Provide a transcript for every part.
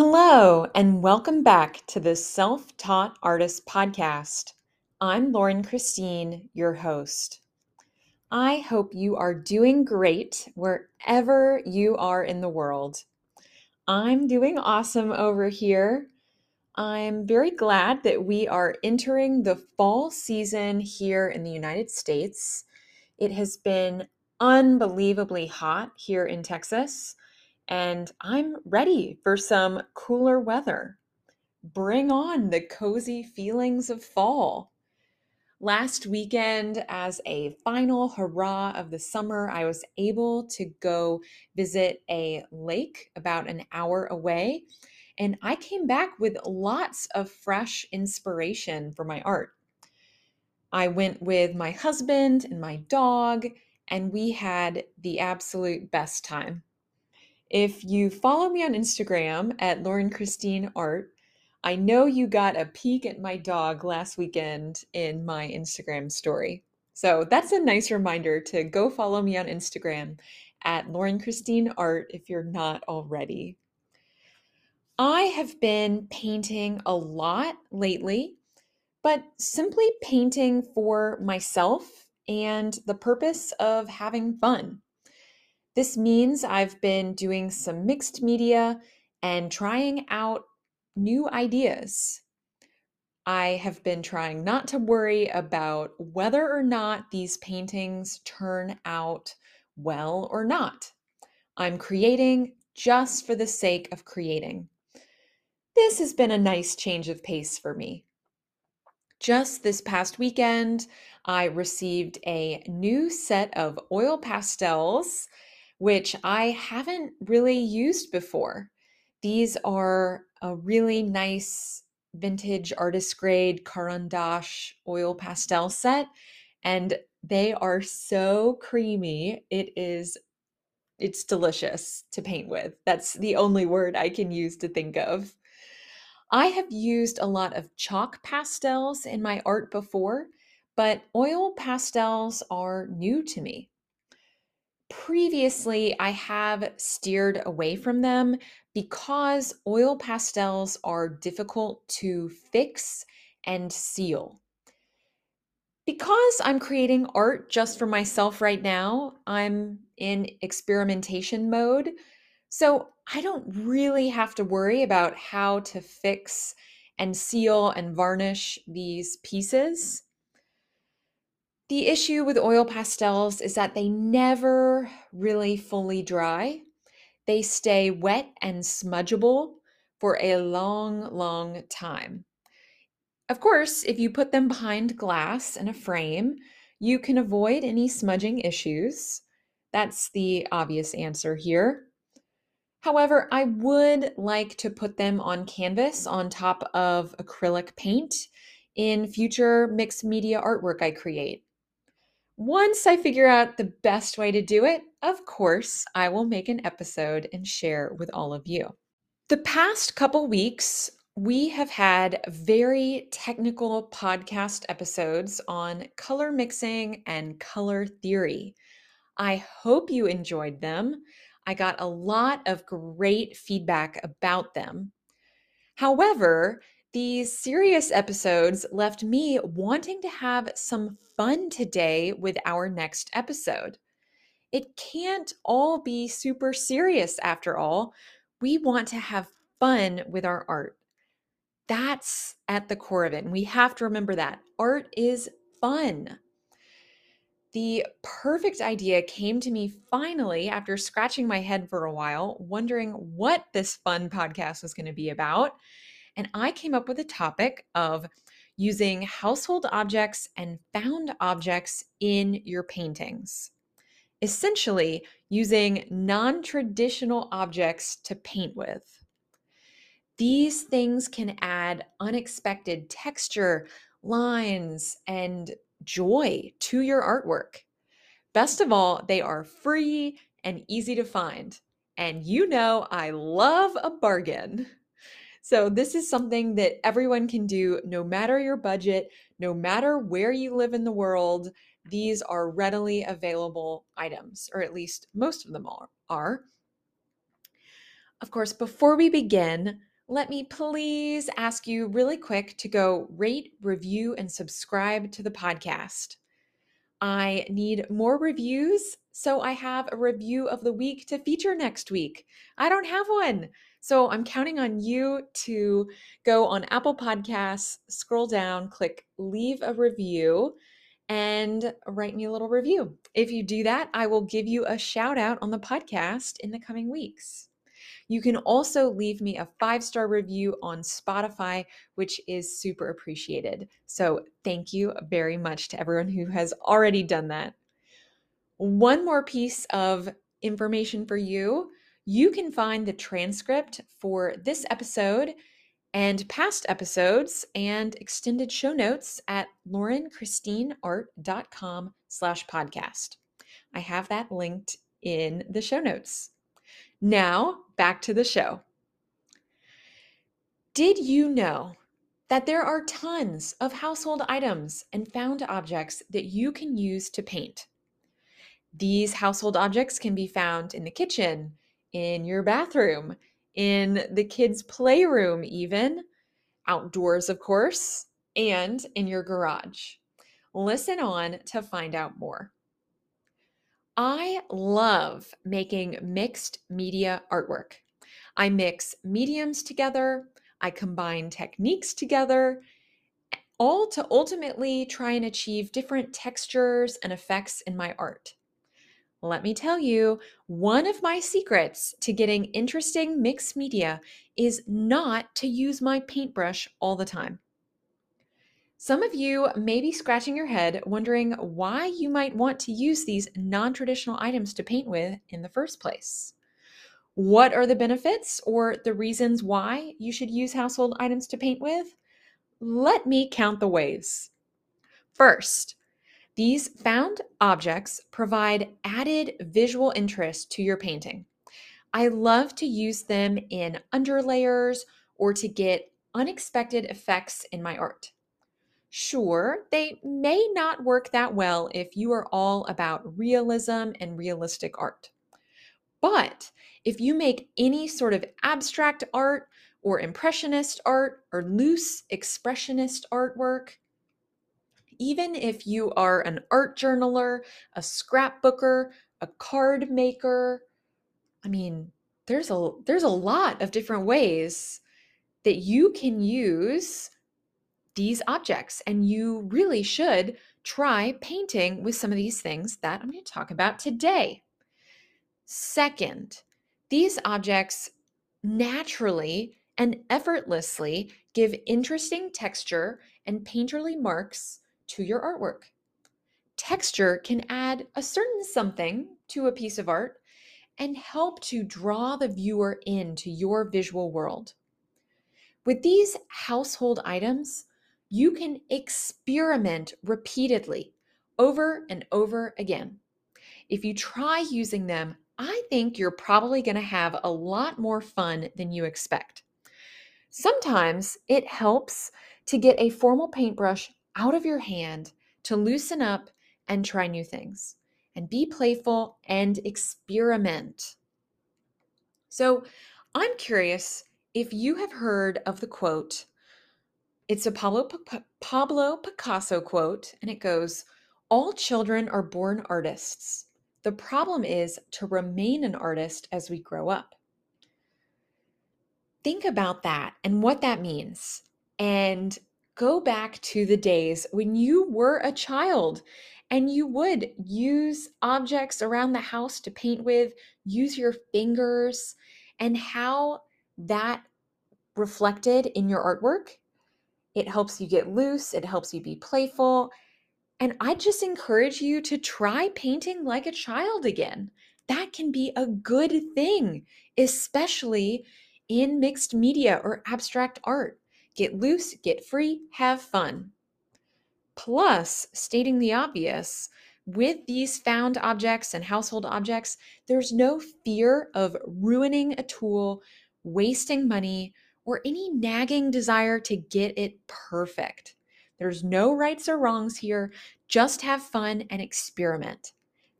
Hello, and welcome back to the Self Taught Artist Podcast. I'm Lauren Christine, your host. I hope you are doing great wherever you are in the world. I'm doing awesome over here. I'm very glad that we are entering the fall season here in the United States. It has been unbelievably hot here in Texas and I'm ready for some cooler weather. Bring on the cozy feelings of fall. Last weekend, as a final hurrah of the summer, I was able to go visit a lake about an hour away, and I came back with lots of fresh inspiration for my art. I went with my husband and my dog, and we had the absolute best time. If you follow me on Instagram at Lauren Christine Art, I know you got a peek at my dog last weekend in my Instagram story. So that's a nice reminder to go follow me on Instagram at Lauren Christine Art if you're not already. I have been painting a lot lately, but simply painting for myself and the purpose of having fun. This means I've been doing some mixed media and trying out new ideas. I have been trying not to worry about whether or not these paintings turn out well or not. I'm creating just for the sake of creating. This has been a nice change of pace for me. Just this past weekend, I received a new set of oil pastels which I haven't really used before. These are a really nice vintage artist grade Caran d'Ache oil pastel set, and they are so creamy. It is it's delicious to paint with. That's the only word I can use to think of. I have used a lot of chalk pastels in my art before, but oil pastels are new to me previously I have steered away from them because oil pastels are difficult to fix and seal. Because I'm creating art just for myself right now, I'm in experimentation mode. So I don't really have to worry about how to fix and seal and varnish these pieces. The issue with oil pastels is that they never really fully dry. They stay wet and smudgeable for a long, long time. Of course, if you put them behind glass in a frame, you can avoid any smudging issues. That's the obvious answer here. However, I would like to put them on canvas on top of acrylic paint in future mixed media artwork I create. Once I figure out the best way to do it, of course, I will make an episode and share with all of you. The past couple weeks, we have had very technical podcast episodes on color mixing and color theory. I hope you enjoyed them. I got a lot of great feedback about them. However, these serious episodes left me wanting to have some fun today with our next episode. It can't all be super serious after all. We want to have fun with our art. That's at the core of it. And we have to remember that art is fun. The perfect idea came to me finally after scratching my head for a while, wondering what this fun podcast was going to be about. And I came up with a topic of using household objects and found objects in your paintings. Essentially, using non traditional objects to paint with. These things can add unexpected texture, lines, and joy to your artwork. Best of all, they are free and easy to find. And you know, I love a bargain. So, this is something that everyone can do no matter your budget, no matter where you live in the world. These are readily available items, or at least most of them are. Of course, before we begin, let me please ask you really quick to go rate, review, and subscribe to the podcast. I need more reviews, so I have a review of the week to feature next week. I don't have one. So I'm counting on you to go on Apple Podcasts, scroll down, click leave a review, and write me a little review. If you do that, I will give you a shout out on the podcast in the coming weeks. You can also leave me a five star review on Spotify, which is super appreciated. So, thank you very much to everyone who has already done that. One more piece of information for you you can find the transcript for this episode and past episodes and extended show notes at laurenchristineart.com slash podcast. I have that linked in the show notes. Now, back to the show. Did you know that there are tons of household items and found objects that you can use to paint? These household objects can be found in the kitchen, in your bathroom, in the kids' playroom, even outdoors, of course, and in your garage. Listen on to find out more. I love making mixed media artwork. I mix mediums together, I combine techniques together, all to ultimately try and achieve different textures and effects in my art. Let me tell you, one of my secrets to getting interesting mixed media is not to use my paintbrush all the time. Some of you may be scratching your head wondering why you might want to use these non traditional items to paint with in the first place. What are the benefits or the reasons why you should use household items to paint with? Let me count the ways. First, these found objects provide added visual interest to your painting. I love to use them in underlayers or to get unexpected effects in my art. Sure, they may not work that well if you are all about realism and realistic art. But if you make any sort of abstract art or impressionist art or loose expressionist artwork, even if you are an art journaler, a scrapbooker, a card maker, I mean, there's a there's a lot of different ways that you can use these objects. And you really should try painting with some of these things that I'm going to talk about today. Second, these objects naturally and effortlessly give interesting texture and painterly marks to your artwork. Texture can add a certain something to a piece of art and help to draw the viewer into your visual world. With these household items, you can experiment repeatedly over and over again. If you try using them, I think you're probably going to have a lot more fun than you expect. Sometimes it helps to get a formal paintbrush out of your hand to loosen up and try new things and be playful and experiment. So, I'm curious if you have heard of the quote, it's a Pablo, P- Pablo Picasso quote, and it goes All children are born artists. The problem is to remain an artist as we grow up. Think about that and what that means. And go back to the days when you were a child and you would use objects around the house to paint with, use your fingers, and how that reflected in your artwork it helps you get loose, it helps you be playful. And I just encourage you to try painting like a child again. That can be a good thing, especially in mixed media or abstract art. Get loose, get free, have fun. Plus, stating the obvious, with these found objects and household objects, there's no fear of ruining a tool, wasting money, or any nagging desire to get it perfect. There's no rights or wrongs here. Just have fun and experiment.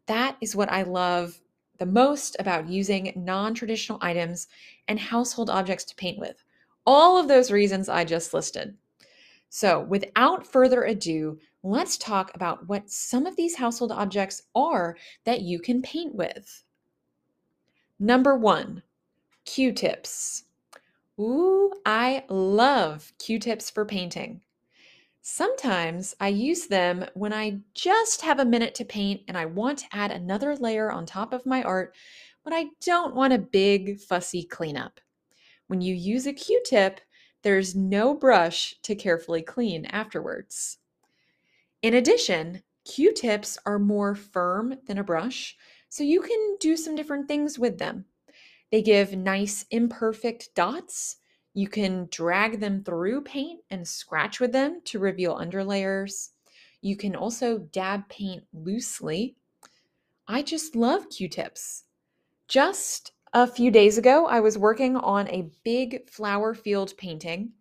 That is what I love the most about using non traditional items and household objects to paint with. all of those reasons I just listed. So, without further ado, let's talk about what some of these household objects are that you can paint with. Number one, Q tips. Ooh, I love Q tips for painting. Sometimes I use them when I just have a minute to paint and I want to add another layer on top of my art, but I don't want a big, fussy cleanup. When you use a Q tip, there's no brush to carefully clean afterwards. In addition, Q-tips are more firm than a brush, so you can do some different things with them. They give nice imperfect dots. You can drag them through paint and scratch with them to reveal underlayers. You can also dab paint loosely. I just love Q-tips. Just a few days ago, I was working on a big flower field painting,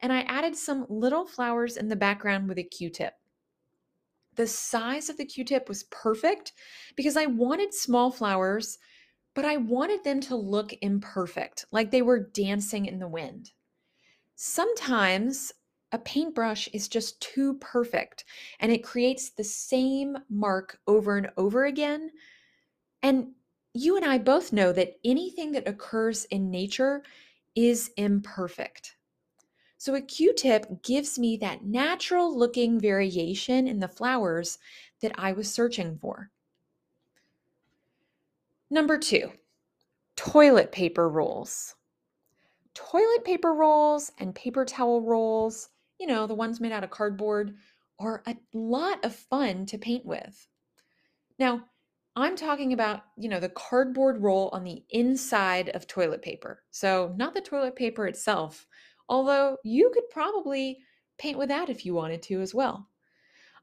and I added some little flowers in the background with a Q-tip. The size of the Q-tip was perfect because I wanted small flowers, but I wanted them to look imperfect, like they were dancing in the wind. Sometimes a paintbrush is just too perfect and it creates the same mark over and over again. And you and I both know that anything that occurs in nature is imperfect. So a Q-tip gives me that natural looking variation in the flowers that I was searching for. Number two, toilet paper rolls. Toilet paper rolls and paper towel rolls, you know, the ones made out of cardboard, are a lot of fun to paint with. Now, I'm talking about, you know, the cardboard roll on the inside of toilet paper. So, not the toilet paper itself, although you could probably paint with that if you wanted to as well.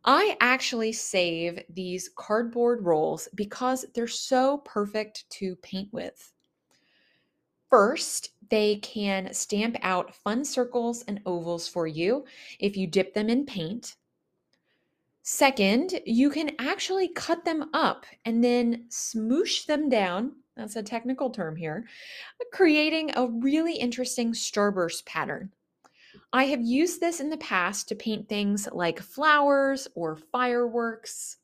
I actually save these cardboard rolls because they're so perfect to paint with. First, they can stamp out fun circles and ovals for you if you dip them in paint. Second, you can actually cut them up and then smoosh them down. That's a technical term here, creating a really interesting starburst pattern. I have used this in the past to paint things like flowers or fireworks.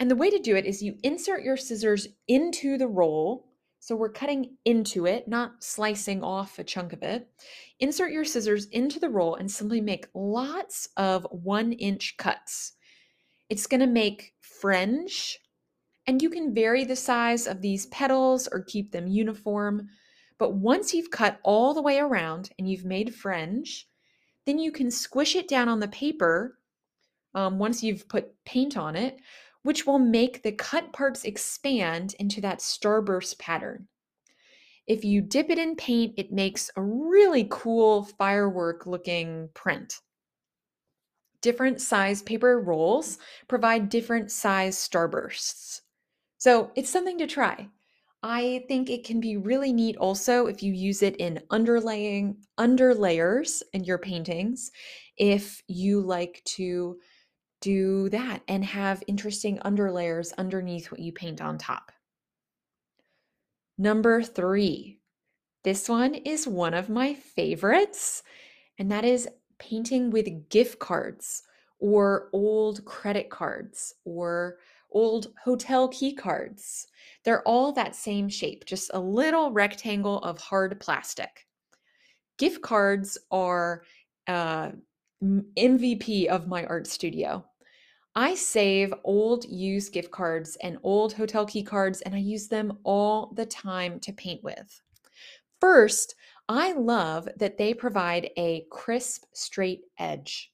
And the way to do it is you insert your scissors into the roll. So we're cutting into it, not slicing off a chunk of it. Insert your scissors into the roll and simply make lots of one inch cuts. It's going to make fringe, and you can vary the size of these petals or keep them uniform. But once you've cut all the way around and you've made fringe, then you can squish it down on the paper um, once you've put paint on it, which will make the cut parts expand into that starburst pattern. If you dip it in paint, it makes a really cool firework looking print. Different size paper rolls provide different size starbursts. So it's something to try. I think it can be really neat also if you use it in underlaying underlayers in your paintings if you like to do that and have interesting underlayers underneath what you paint on top. Number three, this one is one of my favorites, and that is painting with gift cards or old credit cards or old hotel key cards. They're all that same shape, just a little rectangle of hard plastic. Gift cards are uh, MVP of my art studio. I save old used gift cards and old hotel key cards, and I use them all the time to paint with. First, I love that they provide a crisp, straight edge.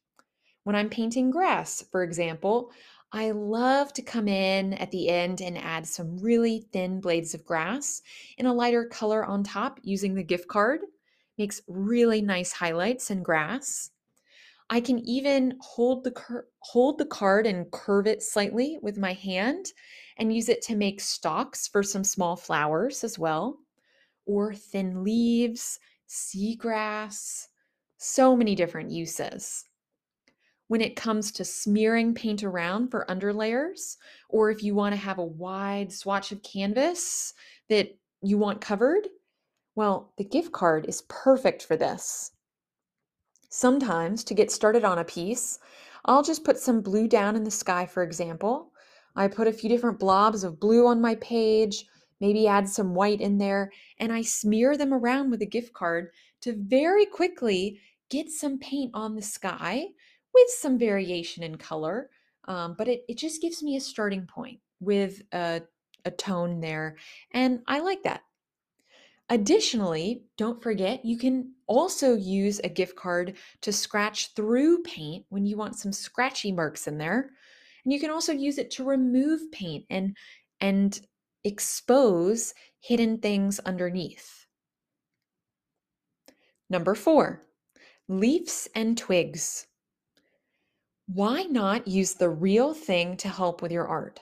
When I'm painting grass, for example, I love to come in at the end and add some really thin blades of grass in a lighter color on top using the gift card. Makes really nice highlights in grass. I can even hold the hold the card and curve it slightly with my hand and use it to make stalks for some small flowers as well or thin leaves, seagrass, so many different uses. When it comes to smearing paint around for underlayers, or if you want to have a wide swatch of canvas that you want covered, Well, the gift card is perfect for this. Sometimes, to get started on a piece, I'll just put some blue down in the sky, for example. I put a few different blobs of blue on my page, maybe add some white in there, and I smear them around with a gift card to very quickly get some paint on the sky with some variation in color. Um, but it, it just gives me a starting point with a, a tone there, and I like that. Additionally, don't forget you can also use a gift card to scratch through paint when you want some scratchy marks in there. And you can also use it to remove paint and and expose hidden things underneath. Number 4. Leaves and twigs. Why not use the real thing to help with your art?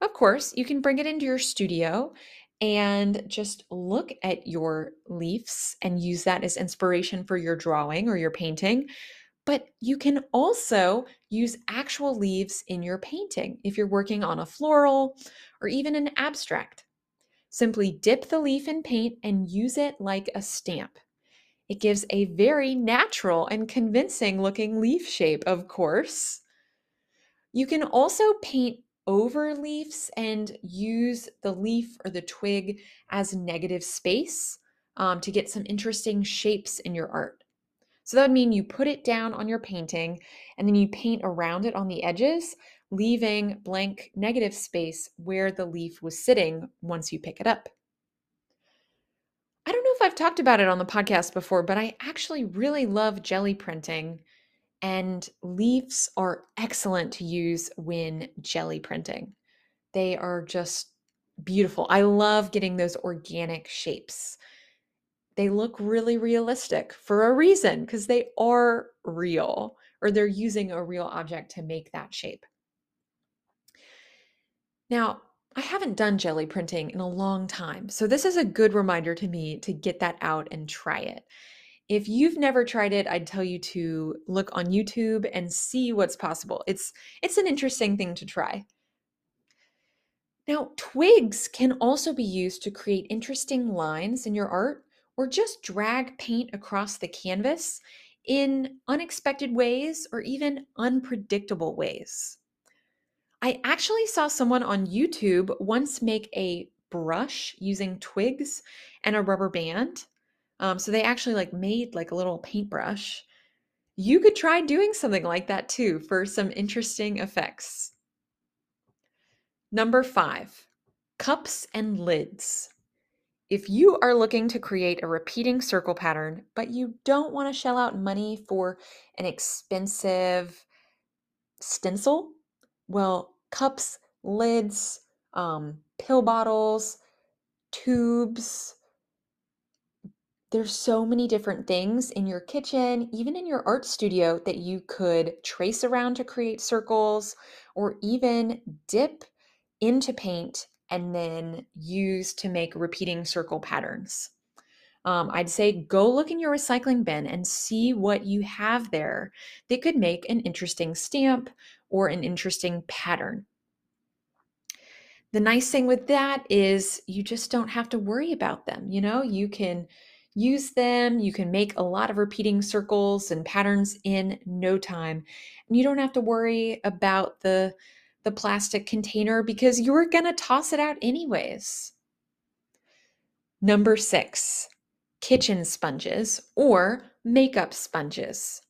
Of course, you can bring it into your studio and just look at your leaves and use that as inspiration for your drawing or your painting. But you can also use actual leaves in your painting if you're working on a floral or even an abstract. Simply dip the leaf in paint and use it like a stamp. It gives a very natural and convincing looking leaf shape, of course. You can also paint over leaves and use the leaf or the twig as negative space um, to get some interesting shapes in your art. So that would mean you put it down on your painting and then you paint around it on the edges, leaving blank negative space where the leaf was sitting once you pick it up. If I've talked about it on the podcast before, but I actually really love jelly printing and leaves are excellent to use when jelly printing. They are just beautiful. I love getting those organic shapes. They look really realistic for a reason because they are real or they're using a real object to make that shape. Now, I haven't done jelly printing in a long time, so this is a good reminder to me to get that out and try it. If you've never tried it, I'd tell you to look on YouTube and see what's possible. It's it's an interesting thing to try. Now, twigs can also be used to create interesting lines in your art or just drag paint across the canvas in unexpected ways or even unpredictable ways. I actually saw someone on YouTube once make a brush using twigs and a rubber band. Um, so they actually like made like a little paintbrush. You could try doing something like that too for some interesting effects. Number five, cups and lids. If you are looking to create a repeating circle pattern, but you don't want to shell out money for an expensive stencil, well, cups, lids, um, pill bottles, tubes, there's so many different things in your kitchen, even in your art studio, that you could trace around to create circles or even dip into paint and then use to make repeating circle patterns. Um, I'd say go look in your recycling bin and see what you have there that could make an interesting stamp or an interesting pattern. The nice thing with that is you just don't have to worry about them. You know, you can use them. You can make a lot of repeating circles and patterns in no time. And you don't have to worry about the, the plastic container because you're going to toss it out anyways. Number six, kitchen sponges or makeup sponges.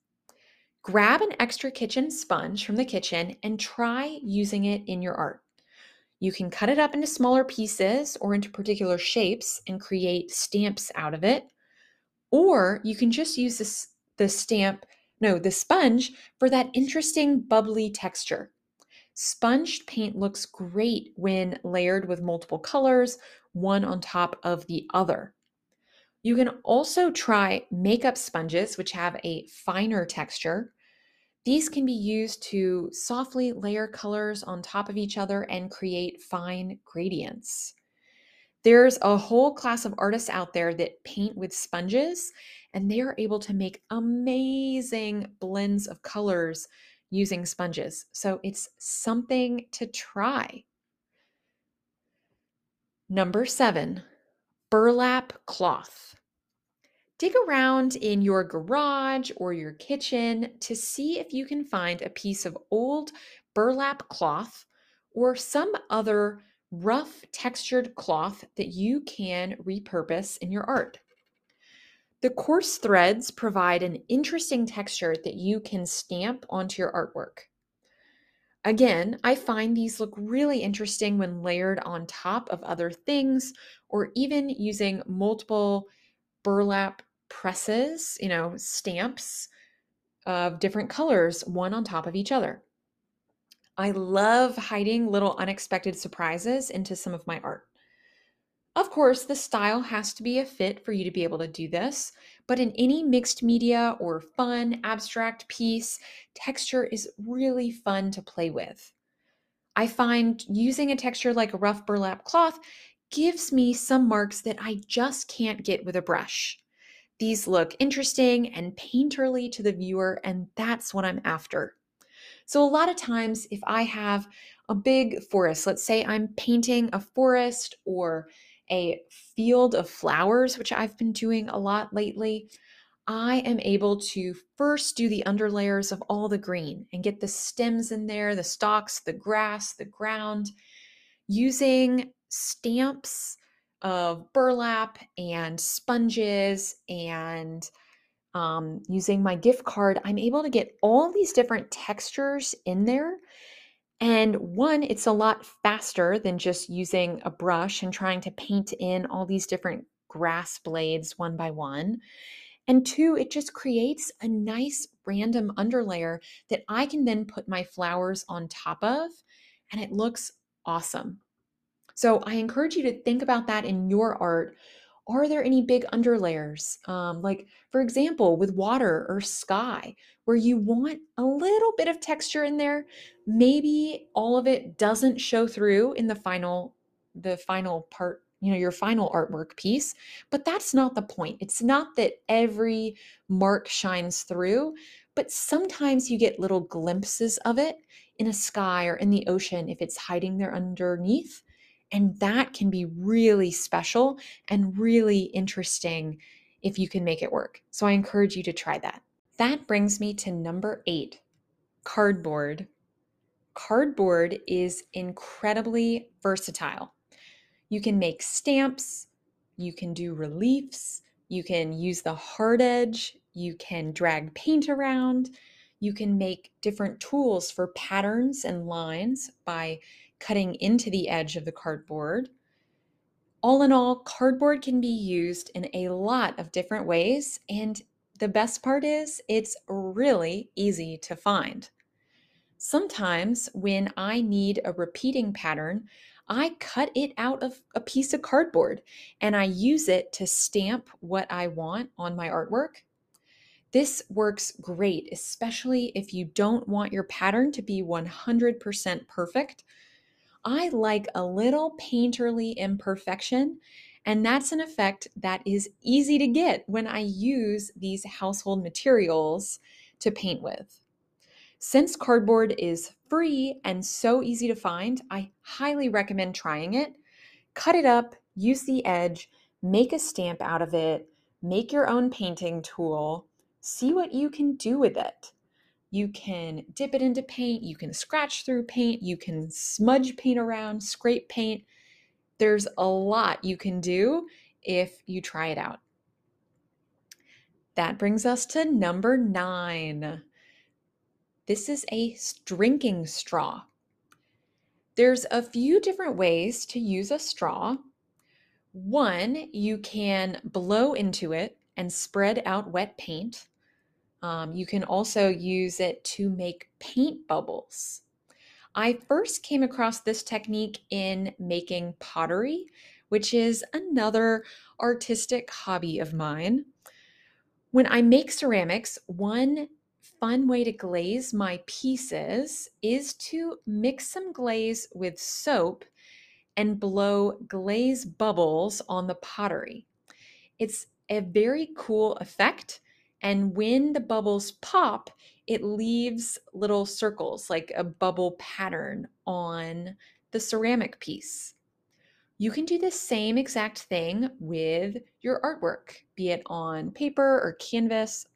Grab an extra kitchen sponge from the kitchen and try using it in your art. You can cut it up into smaller pieces or into particular shapes and create stamps out of it. Or you can just use this, the stamp, no, the sponge for that interesting bubbly texture. Sponged paint looks great when layered with multiple colors, one on top of the other. You can also try makeup sponges, which have a finer texture. These can be used to softly layer colors on top of each other and create fine gradients. There's a whole class of artists out there that paint with sponges, and they are able to make amazing blends of colors using sponges. So it's something to try. Number seven, burlap cloth. Dig around in your garage or your kitchen to see if you can find a piece of old burlap cloth or some other rough textured cloth that you can repurpose in your art. The coarse threads provide an interesting texture that you can stamp onto your artwork. Again, I find these look really interesting when layered on top of other things or even using multiple burlap presses, you know, stamps of different colors, one on top of each other. I love hiding little unexpected surprises into some of my art. Of course, the style has to be a fit for you to be able to do this, but in any mixed media or fun, abstract piece, texture is really fun to play with. I find using a texture like a rough burlap cloth gives me some marks that I just can't get with a brush. These look interesting and painterly to the viewer, and that's what I'm after. So, a lot of times, if I have a big forest, let's say I'm painting a forest or a field of flowers, which I've been doing a lot lately, I am able to first do the underlayers of all the green and get the stems in there, the stalks, the grass, the ground, using stamps of burlap and sponges and um, using my gift card, I'm able to get all these different textures in there. And one, it's a lot faster than just using a brush and trying to paint in all these different grass blades one by one. And two, it just creates a nice random underlayer that I can then put my flowers on top of, and it looks awesome. So I encourage you to think about that in your art. Are there any big underlayers? Um, like, for example, with water or sky, where you want a little bit of texture in there. Maybe all of it doesn't show through in the final, the final part, you know, your final artwork piece, but that's not the point. It's not that every mark shines through, but sometimes you get little glimpses of it in a sky or in the ocean if it's hiding there underneath. And that can be really special and really interesting if you can make it work. So I encourage you to try that. That brings me to number eight cardboard. Cardboard is incredibly versatile. You can make stamps, you can do reliefs, you can use the hard edge, you can drag paint around, you can make different tools for patterns and lines by cutting into the edge of the cardboard. All in all, cardboard can be used in a lot of different ways, and the best part is it's really easy to find. Sometimes, when I need a repeating pattern, I cut it out of a piece of cardboard and I use it to stamp what I want on my artwork. This works great, especially if you don't want your pattern to be 100% perfect I like a little painterly imperfection, and that's an effect that is easy to get when I use these household materials to paint with. Since cardboard is free and so easy to find, I highly recommend trying it. Cut it up, use the edge, make a stamp out of it, make your own painting tool, see what you can do with it. You can dip it into paint, you can scratch through paint, you can smudge paint around, scrape paint. There's a lot you can do if you try it out. That brings us to number nine. This is a drinking straw. There's a few different ways to use a straw. One, you can blow into it and spread out wet paint. Um, you can also use it to make paint bubbles. I first came across this technique in making pottery, which is another artistic hobby of mine. When I make ceramics, one fun way to glaze my pieces is to mix some glaze with soap and blow glaze bubbles on the pottery. It's a very cool effect and when the bubbles pop, it leaves little circles like a bubble pattern on the ceramic piece. You can do the same exact thing with your artwork, be it on paper or canvas.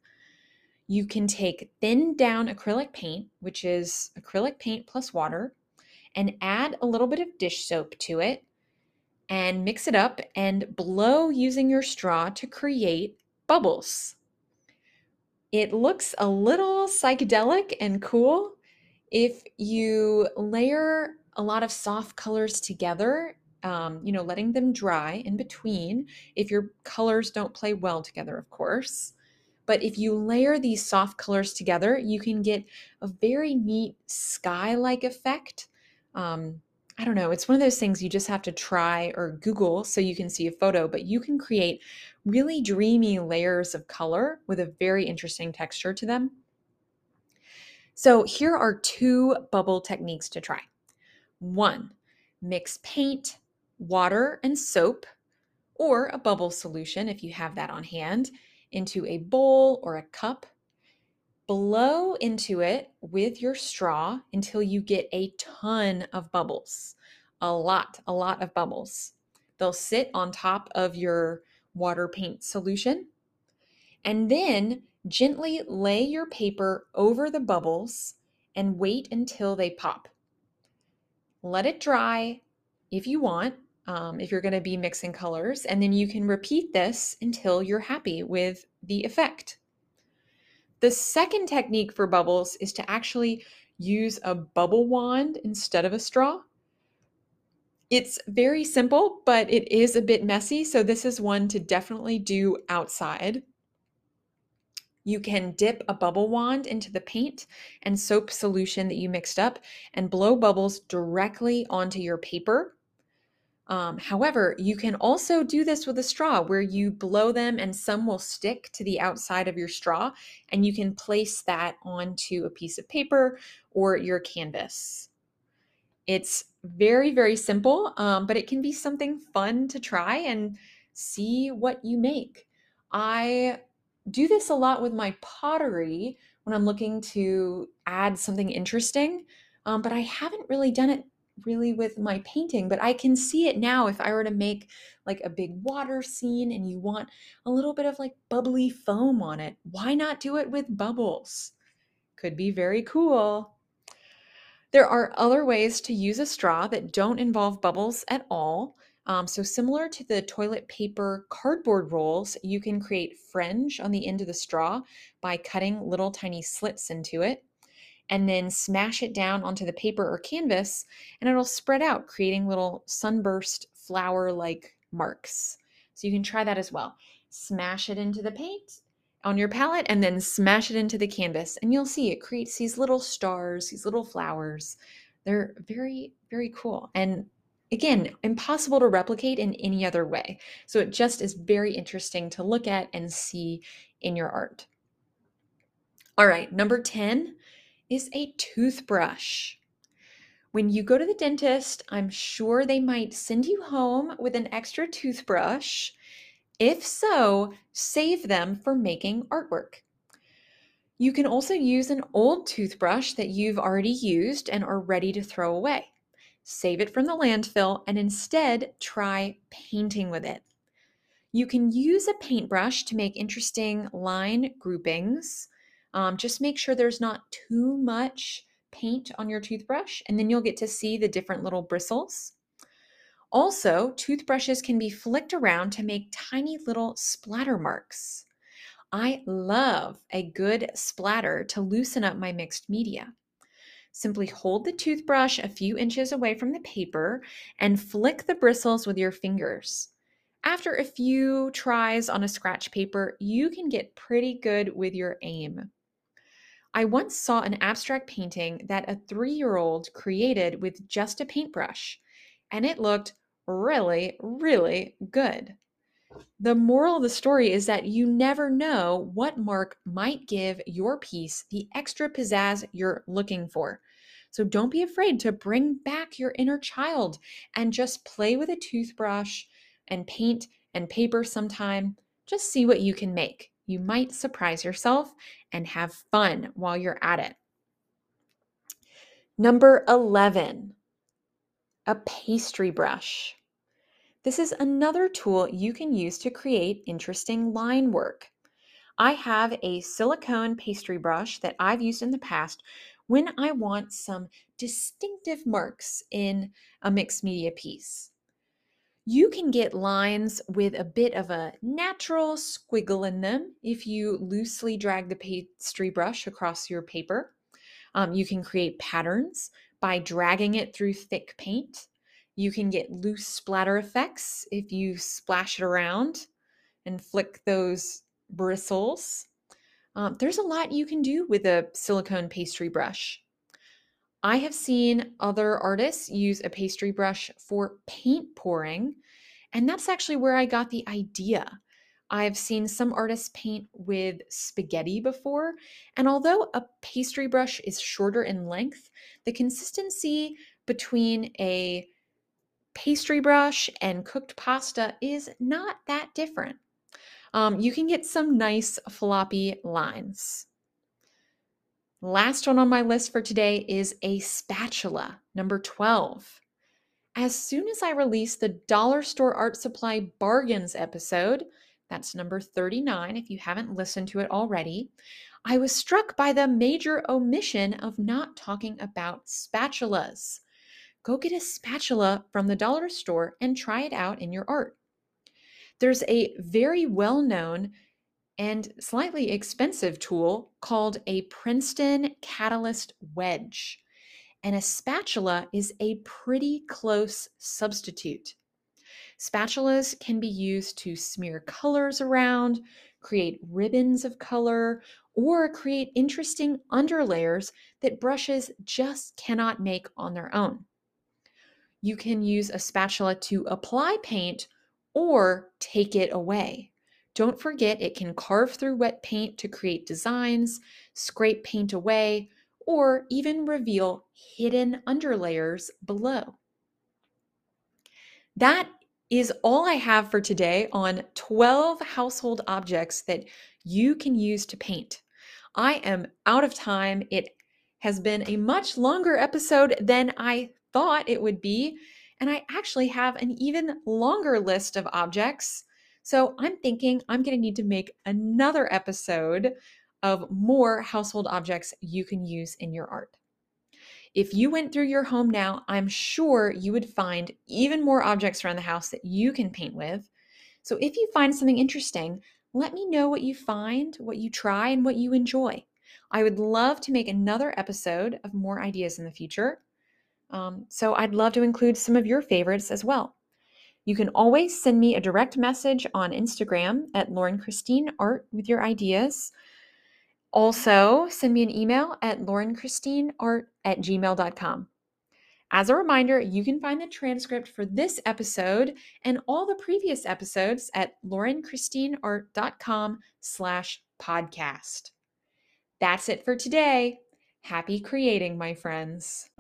You can take thin down acrylic paint, which is acrylic paint plus water, and add a little bit of dish soap to it and mix it up and blow using your straw to create bubbles. It looks a little psychedelic and cool. If you layer a lot of soft colors together, um, you know, letting them dry in between, if your colors don't play well together, of course. But if you layer these soft colors together, you can get a very neat sky like effect. Um, I don't know, it's one of those things you just have to try or Google so you can see a photo, but you can create really dreamy layers of color with a very interesting texture to them. So here are two bubble techniques to try. One, mix paint, water, and soap, or a bubble solution if you have that on hand, into a bowl or a cup blow into it with your straw until you get a ton of bubbles. A lot, a lot of bubbles. They'll sit on top of your water paint solution. And then gently lay your paper over the bubbles and wait until they pop. Let it dry if you want, um, if you're going to be mixing colors, and then you can repeat this until you're happy with the effect. The second technique for bubbles is to actually use a bubble wand instead of a straw. It's very simple, but it is a bit messy, so this is one to definitely do outside. You can dip a bubble wand into the paint and soap solution that you mixed up and blow bubbles directly onto your paper um, however, you can also do this with a straw where you blow them and some will stick to the outside of your straw, and you can place that onto a piece of paper or your canvas. It's very, very simple, um, but it can be something fun to try and see what you make. I do this a lot with my pottery when I'm looking to add something interesting, um, but I haven't really done it really with my painting, but I can see it now if I were to make like a big water scene and you want a little bit of like bubbly foam on it. Why not do it with bubbles? Could be very cool. There are other ways to use a straw that don't involve bubbles at all. Um, so, similar to the toilet paper cardboard rolls, you can create fringe on the end of the straw by cutting little tiny slits into it and then smash it down onto the paper or canvas and it'll spread out, creating little sunburst flower like marks. So you can try that as well. Smash it into the paint on your palette and then smash it into the canvas and you'll see it creates these little stars, these little flowers. They're very, very cool. And again, impossible to replicate in any other way. So it just is very interesting to look at and see in your art. All right, number 10 is a toothbrush. When you go to the dentist, I'm sure they might send you home with an extra toothbrush. If so, save them for making artwork. You can also use an old toothbrush that you've already used and are ready to throw away. Save it from the landfill and instead try painting with it. You can use a paintbrush to make interesting line groupings. Um, just make sure there's not too much paint on your toothbrush, and then you'll get to see the different little bristles. Also, toothbrushes can be flicked around to make tiny little splatter marks. I love a good splatter to loosen up my mixed media. Simply hold the toothbrush a few inches away from the paper and flick the bristles with your fingers. After a few tries on a scratch paper, you can get pretty good with your aim. I once saw an abstract painting that a three year old created with just a paintbrush, and it looked really, really good. The moral of the story is that you never know what mark might give your piece the extra pizzazz you're looking for. So don't be afraid to bring back your inner child and just play with a toothbrush and paint and paper sometime. Just see what you can make. You might surprise yourself and have fun while you're at it. Number 11, a pastry brush. This is another tool you can use to create interesting line work. I have a silicone pastry brush that I've used in the past when I want some distinctive marks in a mixed media piece. You can get lines with a bit of a natural squiggle in them if you loosely drag the pastry brush across your paper. Um, you can create patterns by dragging it through thick paint. You can get loose splatter effects if you splash it around and flick those bristles. Um, there's a lot you can do with a silicone pastry brush. I have seen other artists use a pastry brush for paint pouring, and that's actually where I got the idea. I've seen some artists paint with spaghetti before, and although a pastry brush is shorter in length, the consistency between a pastry brush and cooked pasta is not that different. Um, you can get some nice floppy lines. Last one on my list for today is a spatula, number 12. As soon as I released the Dollar Store Art Supply Bargains episode, that's number 39 if you haven't listened to it already, I was struck by the major omission of not talking about spatulas. Go get a spatula from the dollar store and try it out in your art. There's a very well known and slightly expensive tool called a Princeton Catalyst Wedge. And a spatula is a pretty close substitute. Spatulas can be used to smear colors around, create ribbons of color, or create interesting underlayers that brushes just cannot make on their own. You can use a spatula to apply paint or take it away. Don't forget it can carve through wet paint to create designs, scrape paint away, or even reveal hidden underlayers below. That is all I have for today on 12 household objects that you can use to paint. I am out of time. It has been a much longer episode than I thought it would be, and I actually have an even longer list of objects. So I'm thinking I'm going to need to make another episode of more household objects you can use in your art. If you went through your home now, I'm sure you would find even more objects around the house that you can paint with. So if you find something interesting, let me know what you find, what you try, and what you enjoy. I would love to make another episode of more ideas in the future. Um, so I'd love to include some of your favorites as well. You can always send me a direct message on Instagram at Lauren Christine Art with your ideas. Also, send me an email at laurenchristineart at gmail.com. As a reminder, you can find the transcript for this episode and all the previous episodes at laurenchristineart.com slash podcast. That's it for today. Happy creating, my friends.